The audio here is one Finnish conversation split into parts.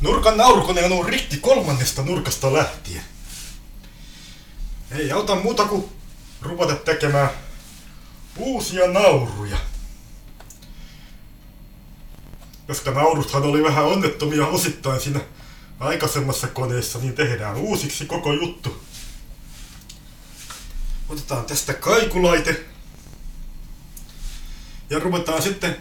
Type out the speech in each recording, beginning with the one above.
Nurkan naurukone on ollut rikki kolmannesta nurkasta lähtien. Ei auta muuta kuin ruveta tekemään uusia nauruja. Koska nauruthan oli vähän onnettomia osittain siinä aikaisemmassa koneessa, niin tehdään uusiksi koko juttu. Otetaan tästä kaikulaite. Ja ruvetaan sitten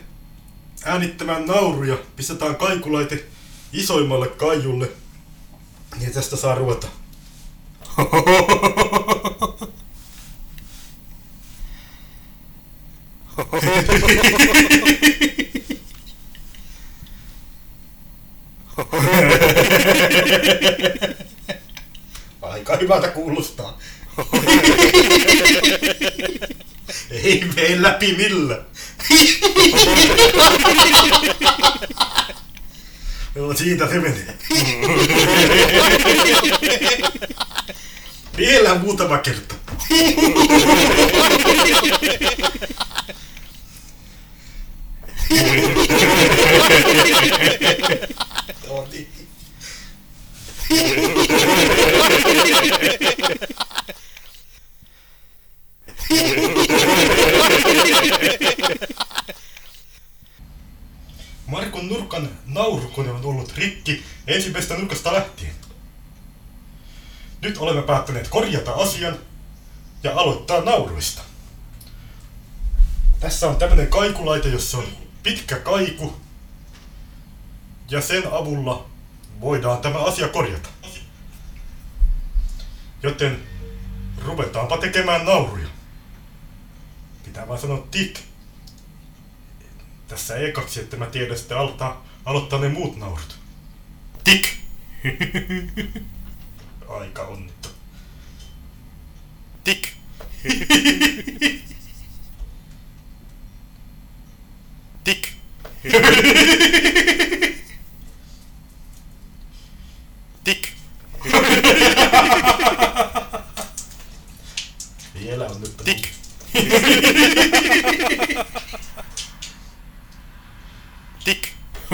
äänittämään nauruja. Pistetään kaikulaite isoimmalle kaijulle. Niin tästä saa ruveta. Aika hyvältä kuulostaa. Ei mene läpi millään. Luego, chiquita, cémete. Bien la puta maqueta. Markon nurkan naurukone on ollut rikki ensimmäisestä nurkasta lähtien. Nyt olemme päättäneet korjata asian ja aloittaa nauruista. Tässä on tämmönen kaikulaite, jossa on pitkä kaiku. Ja sen avulla voidaan tämä asia korjata. Joten ruvetaanpa tekemään nauruja. Pitää vaan sanoa tik. Tässä ekaksi, että mä tiedän sitten aloittaa, aloittaa ne muut naurut. Tik! Aika onnittu. Tik! Tik!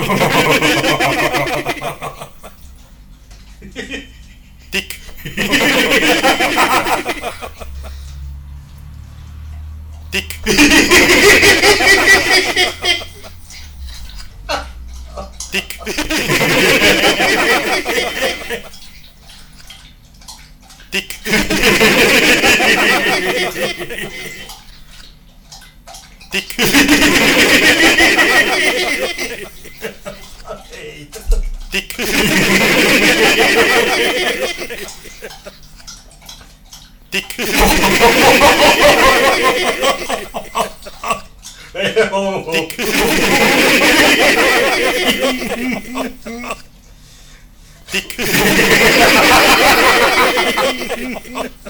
Dick. Dick. Dick. Dick. Dick. Dick. 딕. 딕. 딕.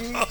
딕.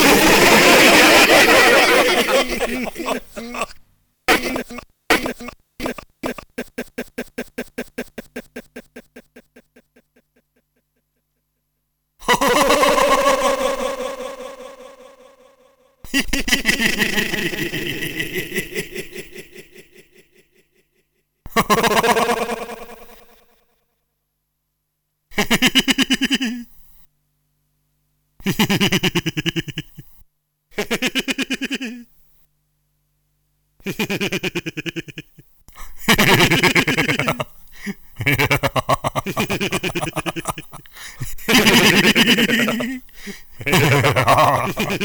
Hehehehe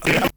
Yeah.